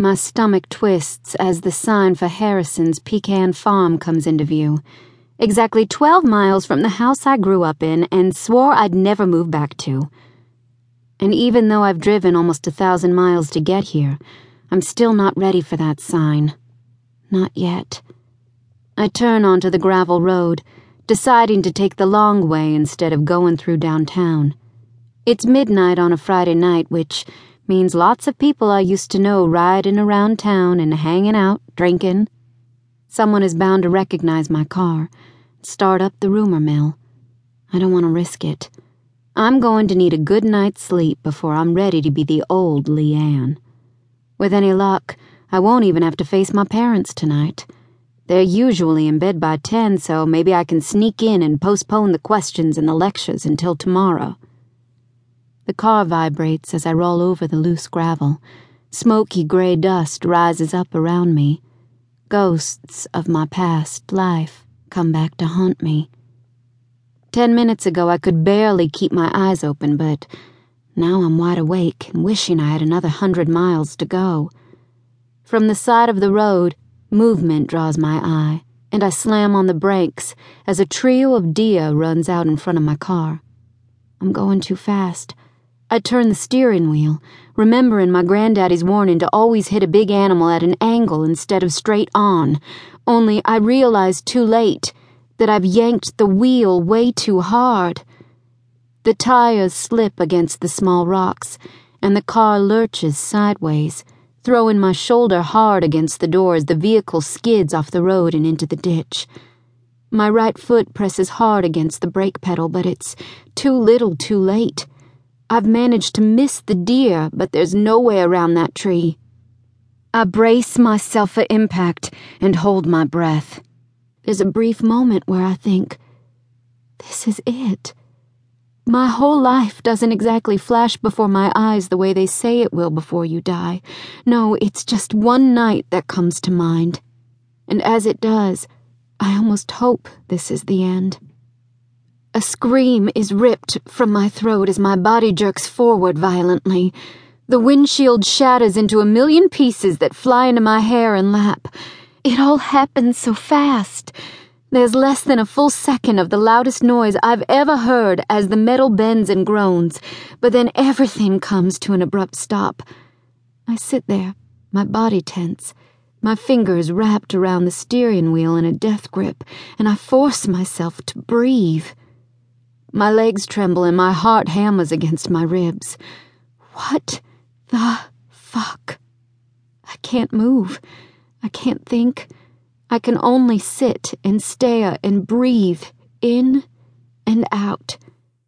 My stomach twists as the sign for Harrison's Pecan Farm comes into view. Exactly 12 miles from the house I grew up in and swore I'd never move back to. And even though I've driven almost a thousand miles to get here, I'm still not ready for that sign. Not yet. I turn onto the gravel road, deciding to take the long way instead of going through downtown. It's midnight on a Friday night, which means lots of people I used to know riding around town and hanging out, drinking. Someone is bound to recognize my car, start up the rumor mill. I don't want to risk it. I'm going to need a good night's sleep before I'm ready to be the old Leigh Anne. With any luck, I won't even have to face my parents tonight. They're usually in bed by 10, so maybe I can sneak in and postpone the questions and the lectures until tomorrow. The car vibrates as I roll over the loose gravel. Smoky gray dust rises up around me. Ghosts of my past life come back to haunt me. Ten minutes ago, I could barely keep my eyes open, but now I'm wide awake and wishing I had another hundred miles to go. From the side of the road, movement draws my eye, and I slam on the brakes as a trio of deer runs out in front of my car. I'm going too fast. I turn the steering wheel, remembering my granddaddy's warning to always hit a big animal at an angle instead of straight on, only I realize too late that I've yanked the wheel way too hard. The tires slip against the small rocks, and the car lurches sideways, throwing my shoulder hard against the door as the vehicle skids off the road and into the ditch. My right foot presses hard against the brake pedal, but it's too little too late. I've managed to miss the deer, but there's no way around that tree. I brace myself for impact and hold my breath. There's a brief moment where I think, this is it. My whole life doesn't exactly flash before my eyes the way they say it will before you die. No, it's just one night that comes to mind. And as it does, I almost hope this is the end. A scream is ripped from my throat as my body jerks forward violently. The windshield shatters into a million pieces that fly into my hair and lap. It all happens so fast. There's less than a full second of the loudest noise I've ever heard as the metal bends and groans, but then everything comes to an abrupt stop. I sit there, my body tense, my fingers wrapped around the steering wheel in a death grip, and I force myself to breathe. My legs tremble and my heart hammers against my ribs. What the fuck? I can't move. I can't think. I can only sit and stare and breathe in and out.